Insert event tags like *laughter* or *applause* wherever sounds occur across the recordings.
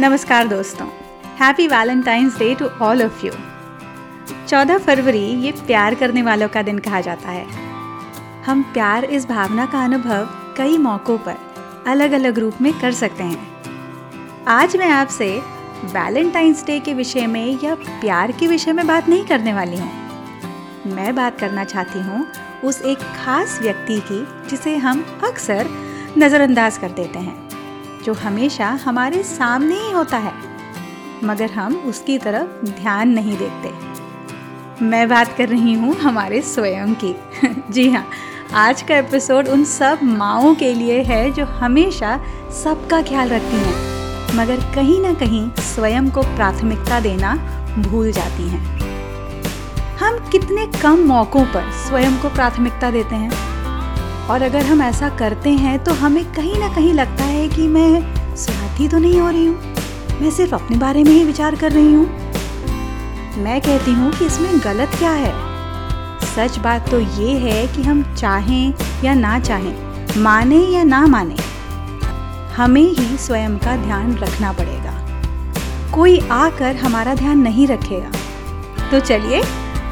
नमस्कार दोस्तों। Happy Valentine's day to all of you 14 फरवरी ये प्यार करने वालों का दिन कहा जाता है। हम प्यार इस भावना का अनुभव कई मौक़ों पर अलग अलग रूप में कर सकते हैं। आज मैं आपसे वैलेंटाइंस डे के विषय में या प्यार के विषय में बात नहीं करने वाली हूँ। मैं बात करना चाहती हूँ उस एक खास व्यक्ति की जिसे हम अक्सर नज़रअंदाज कर देते हैं। जो हमेशा हमारे सामने ही होता है। मगर हम उसकी तरफ़ ध्यान नहीं देते मैं बात कर रही हूँ हमारे स्वयं की। *laughs* जी हाँ आज का एपिसोड उन सब माओं के लिए है जो हमेशा सबका ख्याल रखती हैं, मगर कहीं ना कहीं स्वयं को प्राथमिकता देना भूल जाती हैं। हम कितने कम मौक़ों पर स्वयं को प्राथमिकता देते हैं? और अगर हम ऐसा करते हैं तो हमें कहीं ना कहीं लगता है कि मैं स्वार्थी तो नहीं हो रही हूँ। मैं सिर्फ़ अपने बारे में ही विचार कर रही हूँ। मैं कहती हूँ कि इसमें गलत क्या है? सच बात तो ये है कि हम चाहें या ना चाहें, माने या ना माने, हमें ही स्वयं का ध्यान रखना पड़ेगा। कोई आकर हमारा ध्यान नहीं रखेगा। तो चलिए,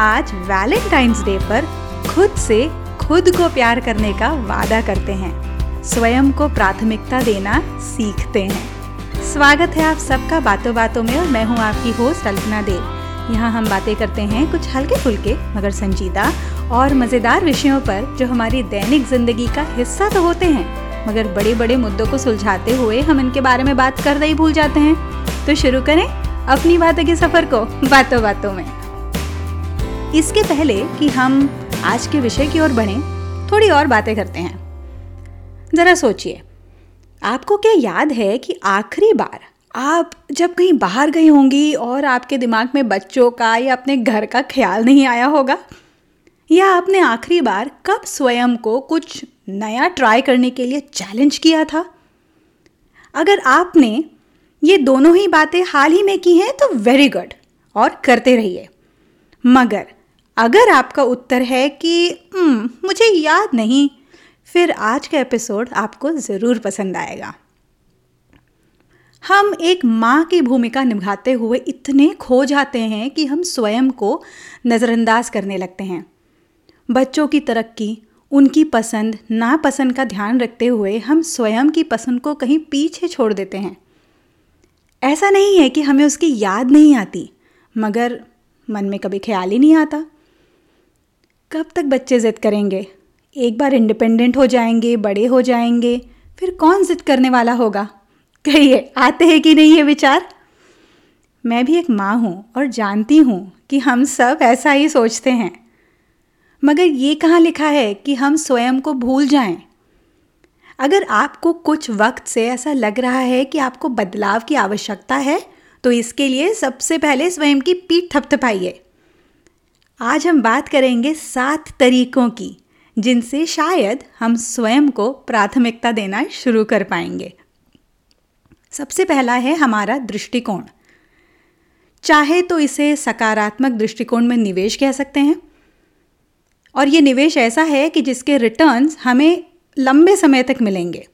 आज वैलेंटाइंस डे पर खुद से खुद को प्यार करने का वादा करते हैं। स्वयं को प्राथमिकता देना सीखते हैं। स्वागत है आप सबका बातों बातों में और मैं हूँ आपकी होस्ट अल्पना देव। यहाँ हम बातें करते हैं कुछ हल्के फुल्के मगर संजीदा और मज़ेदार विषयों पर जो हमारी दैनिक ज़िंदगी का हिस्सा तो होते हैं, मगर बड़े बड़े मुद्दों को सुलझाते हुए हम इनके बारे में बात करना ही भूल जाते हैं। तो शुरू करें अपनी बातों के सफ़र को बातों बातों में। इसके पहले कि हम आज के विषय की ओर बढ़ें, थोड़ी और बातें करते हैं। ज़रा सोचिए, आपको क्या याद है कि आखिरी बार आप जब कहीं बाहर गई होंगी और आपके दिमाग में बच्चों का या अपने घर का ख्याल नहीं आया होगा? या आपने आखिरी बार कब स्वयं को कुछ नया ट्राई करने के लिए चैलेंज किया था? अगर आपने ये दोनों ही बातें हाल ही में की हैं तो वेरी गुड और करते रहिए। मगर अगर आपका उत्तर है कि हम्म, मुझे याद नहीं फिर आज का एपिसोड आपको ज़रूर पसंद आएगा। हम एक माँ की भूमिका निभाते हुए इतने खो जाते हैं कि हम स्वयं को नज़रअंदाज करने लगते हैं। बच्चों की तरक्की उनकी पसंद नापसंद का ध्यान रखते हुए हम स्वयं की पसंद को कहीं पीछे छोड़ देते हैं। ऐसा नहीं है कि हमें उसकी याद नहीं आती मगर मन में कभी ख्याल ही नहीं आता। कब तक बच्चे ज़िद करेंगे? एक बार इंडिपेंडेंट हो जाएँगे, बड़े हो जाएँगे, फिर कौन ज़िद करने वाला होगा? कहिए, आते हैं कि नहीं ये विचार? मैं भी एक माँ हूँ और जानती हूँ कि हम सब ऐसा ही सोचते हैं। मगर ये कहाँ लिखा है कि हम स्वयं को भूल जाएँ? अगर आपको कुछ वक्त से ऐसा लग रहा है कि आपको बदलाव की आवश्यकता है तो इसके लिए सबसे पहले स्वयं की पीठ थपथपाइए। आज हम बात करेंगे सात तरीकों की, जिनसे शायद हम स्वयं को प्राथमिकता देना शुरू कर पाएँगे। सबसे पहला है हमारा दृष्टिकोण। चाहे तो इसे सकारात्मक दृष्टिकोण में निवेश कह सकते हैं। और ये निवेश ऐसा है कि जिसके रिटर्न्स हमें लंबे समय तक मिलेंगे।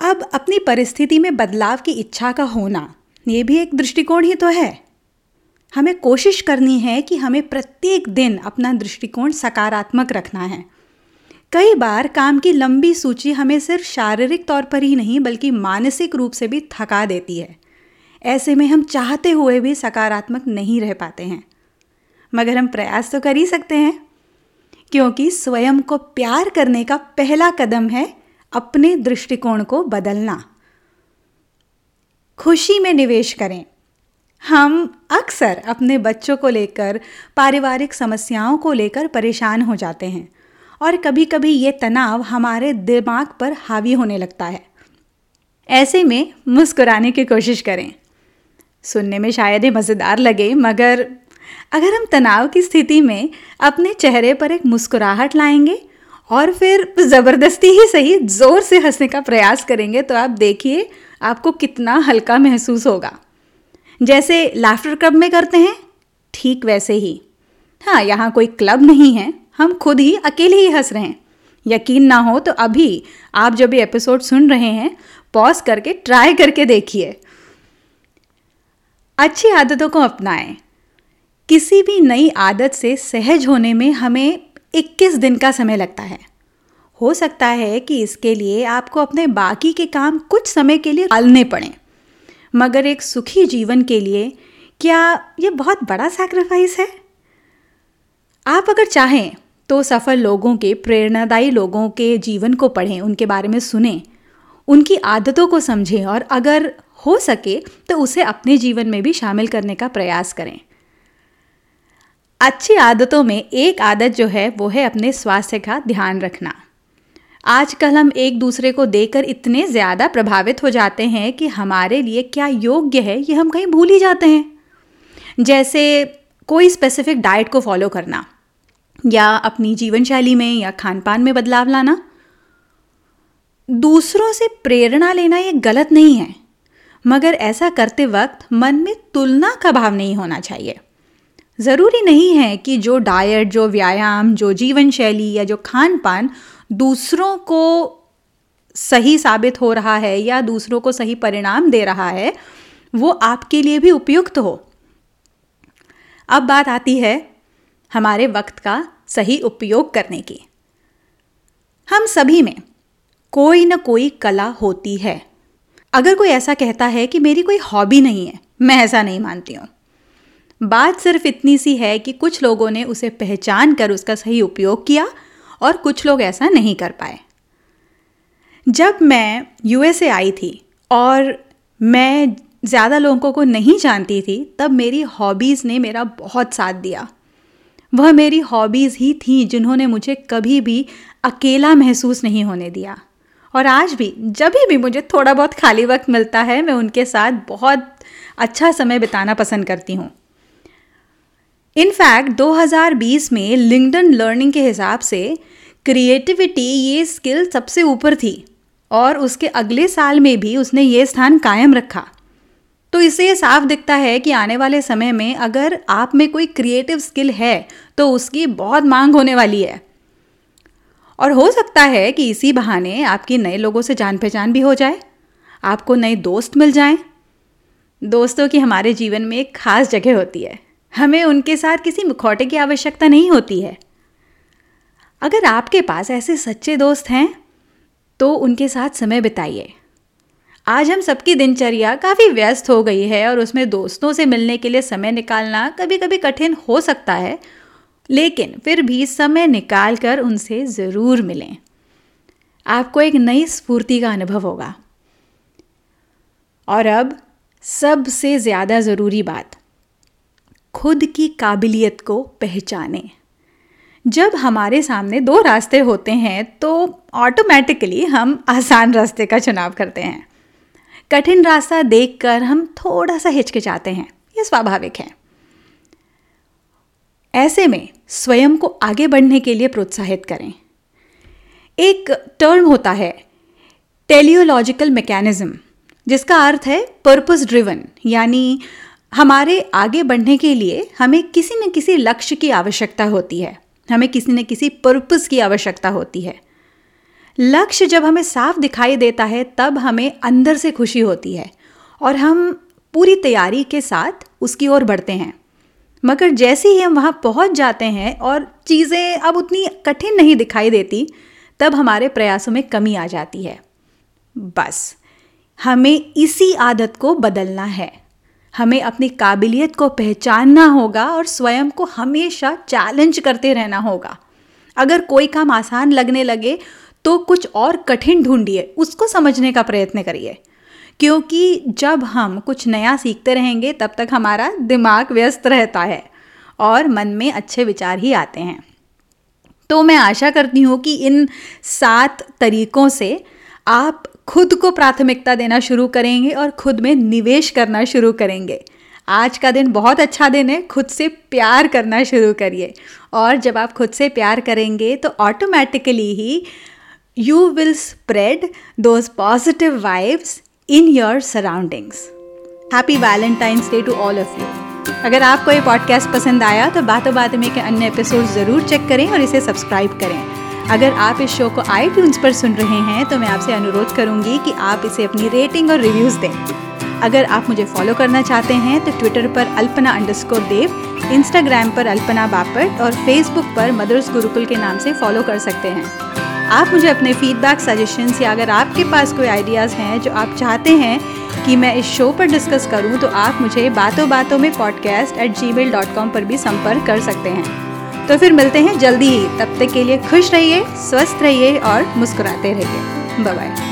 अब अपनी परिस्थिति में बदलाव की इच्छा का होना, ये भी एक दृष्टिकोण ही तो है। हमें कोशिश करनी है कि हमें प्रत्येक दिन अपना दृष्टिकोण सकारात्मक रखना है। कई बार काम की लंबी सूची हमें सिर्फ़ शारीरिक तौर पर ही नहीं, बल्कि मानसिक रूप से भी थका देती है। ऐसे में हम चाहते हुए भी सकारात्मक नहीं रह पाते हैं। मगर हम प्रयास तो कर ही सकते हैं, क्योंकि स्वयं को प्यार करने का पहला कदम है अपने दृष्टिकोण को बदलना। खुशी में निवेश करें। हम अक्सर अपने बच्चों को लेकर, पारिवारिक समस्याओं को लेकर परेशान हो जाते हैं और कभी कभी ये तनाव हमारे दिमाग पर हावी होने लगता है। ऐसे में मुस्कुराने की कोशिश करें। सुनने में शायद ही मज़ेदार लगे, मगर अगर हम तनाव की स्थिति में अपने चेहरे पर एक मुस्कुराहट लाएँगे और फिर ज़बरदस्ती ही सही ज़ोर से हंसने का प्रयास करेंगे तो आप देखिए आपको कितना हल्का महसूस होगा। जैसे लाफ्टर क्लब में करते हैं, ठीक वैसे ही। हाँ यहाँ कोई क्लब नहीं है, हम खुद ही अकेले ही हंस रहे हैं। यकीन ना हो तो अभी आप जब ये एपिसोड सुन रहे हैं पॉज करके ट्राई करके देखिए। अच्छी आदतों को अपनाएँ। किसी भी नई आदत से सहज होने में हमें 21 दिन का समय लगता है। हो सकता है कि इसके लिए आपको अपने बाकी के काम कुछ समय के लिए टालने पड़े। मगर एक सुखी जीवन के लिए क्या ये बहुत बड़ा सैक्रिफाइस है? आप अगर चाहें तो सफल लोगों के, प्रेरणादायी लोगों के जीवन को पढ़ें, उनके बारे में सुने, उनकी आदतों को समझें और अगर हो सके तो उसे अपने जीवन में भी शामिल करने का प्रयास करें। अच्छी आदतों में एक आदत जो है वो है अपने स्वास्थ्य का ध्यान रखना। आजकल हम एक दूसरे को देखकर इतने ज़्यादा प्रभावित हो जाते हैं कि हमारे लिए क्या योग्य है, ये हम कहीं भूल ही जाते हैं। जैसे कोई स्पेसिफिक डाइट को फॉलो करना, या अपनी जीवन शैली में या खान पान में बदलाव लाना। दूसरों से प्रेरणा लेना ये गलत नहीं है, मगर ऐसा करते वक्त मन में तुलना का भाव नहीं होना चाहिए। ज़रूरी नहीं है कि जो डाइट जो व्यायाम, जो जीवन शैली या जो खान पान दूसरों को सही साबित हो रहा है या दूसरों को सही परिणाम दे रहा है, वो आपके लिए भी उपयुक्त हो। अब बात आती है हमारे वक्त का सही उपयोग करने की। हम सभी में कोई ना कोई कला होती है। अगर कोई ऐसा कहता है कि मेरी कोई हॉबी नहीं है, मैं ऐसा नहीं मानती हूँ। बात सिर्फ़ इतनी सी है कि कुछ लोगों ने उसे पहचान कर उसका सही उपयोग किया और कुछ लोग ऐसा नहीं कर पाए। जब मैं यूएसए आई थी और मैं ज़्यादा लोगों को नहीं जानती थी, तब मेरी हॉबीज़ ने मेरा बहुत साथ दिया। वह मेरी हॉबीज़ ही थी जिन्होंने मुझे कभी भी अकेला महसूस नहीं होने दिया। और आज भी, जब भी मुझे थोड़ा बहुत खाली वक्त मिलता है, मैं उनके साथ बहुत अच्छा समय बिताना पसंद करती हूँ। इनफैक्ट 2020 में लिंकडन लर्निंग के हिसाब से क्रिएटिविटी ये स्किल सबसे ऊपर थी और उसके अगले साल में भी उसने ये स्थान कायम रखा। तो इससे ये साफ़ दिखता है कि आने वाले समय में अगर आप में कोई क्रिएटिव स्किल है तो उसकी बहुत मांग होने वाली है। और हो सकता है कि इसी बहाने आपकी नए लोगों से जान पहचान भी हो जाए, आपको नए दोस्त मिल जाएँ। दोस्तों की हमारे जीवन में एक खास जगह होती है। हमें उनके साथ किसी मुखौटे की आवश्यकता नहीं होती है। अगर आपके पास ऐसे सच्चे दोस्त हैं तो उनके साथ समय बिताइए। आज हम सबकी दिनचर्या काफ़ी व्यस्त हो गई है और उसमें दोस्तों से मिलने के लिए समय निकालना कभी कभी कठिन हो सकता है, लेकिन फिर भी समय निकाल कर उनसे ज़रूर मिलें। आपको एक नई स्फूर्ति का अनुभव होगा। और अब सबसे ज़्यादा ज़रूरी बात खुद की काबिलियत को पहचानें। जब हमारे सामने दो रास्ते होते हैं तो ऑटोमेटिकली हम आसान रास्ते का चुनाव करते हैं। कठिन रास्ता देखकर हम थोड़ा सा हिचकिचाते हैं। ये स्वाभाविक है। ऐसे में स्वयं को आगे बढ़ने के लिए प्रोत्साहित करें। एक टर्म होता है टेलियोलॉजिकल मैकेनिज्म जिसका अर्थ है पर्पस ड्रिवन यानी हमारे आगे बढ़ने के लिए हमें किसी न किसी लक्ष्य की आवश्यकता होती है। हमें किसी न किसी पर्पस की आवश्यकता होती है। लक्ष्य जब हमें साफ़ दिखाई देता है, तब हमें अंदर से खुशी होती है और हम पूरी तैयारी के साथ उसकी ओर बढ़ते हैं। मगर जैसे ही हम वहाँ पहुँच जाते हैं और चीज़ें अब उतनी कठिन नहीं दिखाई देती, तब हमारे प्रयासों में कमी आ जाती है। बस, हमें इसी आदत को बदलना है। हमें अपनी काबिलियत को पहचानना होगा और स्वयं को हमेशा चैलेंज करते रहना होगा। अगर कोई काम आसान लगने लगे तो कुछ और कठिन ढूंढिए, उसको समझने का प्रयत्न करिए। क्योंकि जब हम कुछ नया सीखते रहेंगे, तब तक हमारा दिमाग व्यस्त रहता है और मन में अच्छे विचार ही आते हैं। तो मैं आशा करती हूँ कि इन सात तरीकों से आप खुद को प्राथमिकता देना शुरू करेंगे और खुद में निवेश करना शुरू करेंगे। आज का दिन बहुत अच्छा दिन है, खुद से प्यार करना शुरू करिए। और जब आप खुद से प्यार करेंगे तो automatically he you will spread those positive vibes in your surroundings happy Valentine's day to all of you अगर आपको ये पॉडकास्ट पसंद आया तो बातों बातों में के अन्य एपिसोड ज़रूर चेक करें और इसे सब्सक्राइब करें। अगर आप इस शो को आई पर सुन रहे हैं तो मैं आपसे अनुरोध करूँगी कि आप इसे अपनी रेटिंग और रिव्यूज़ दें। अगर आप मुझे फॉलो करना चाहते हैं तो ट्विटर पर अल्पना अंडरस्कोर देव इंस्टाग्राम पर अल्पना बापट और फेसबुक पर मदर्स गुरुकुल के नाम से फॉलो कर सकते हैं। आप मुझे अपने फीडबैक सजेशंस या अगर आपके पास कोई आइडियाज़ हैं जो आप चाहते हैं कि मैं इस शो पर डिस्कस करूँ तो आप मुझे बातों बातों में पॉडकास्ट एट जी पर भी संपर्क कर सकते हैं। तो फिर मिलते हैं जल्दी ही। तब तक के लिए खुश रहिए, स्वस्थ रहिए और मुस्कुराते रहिए। बाय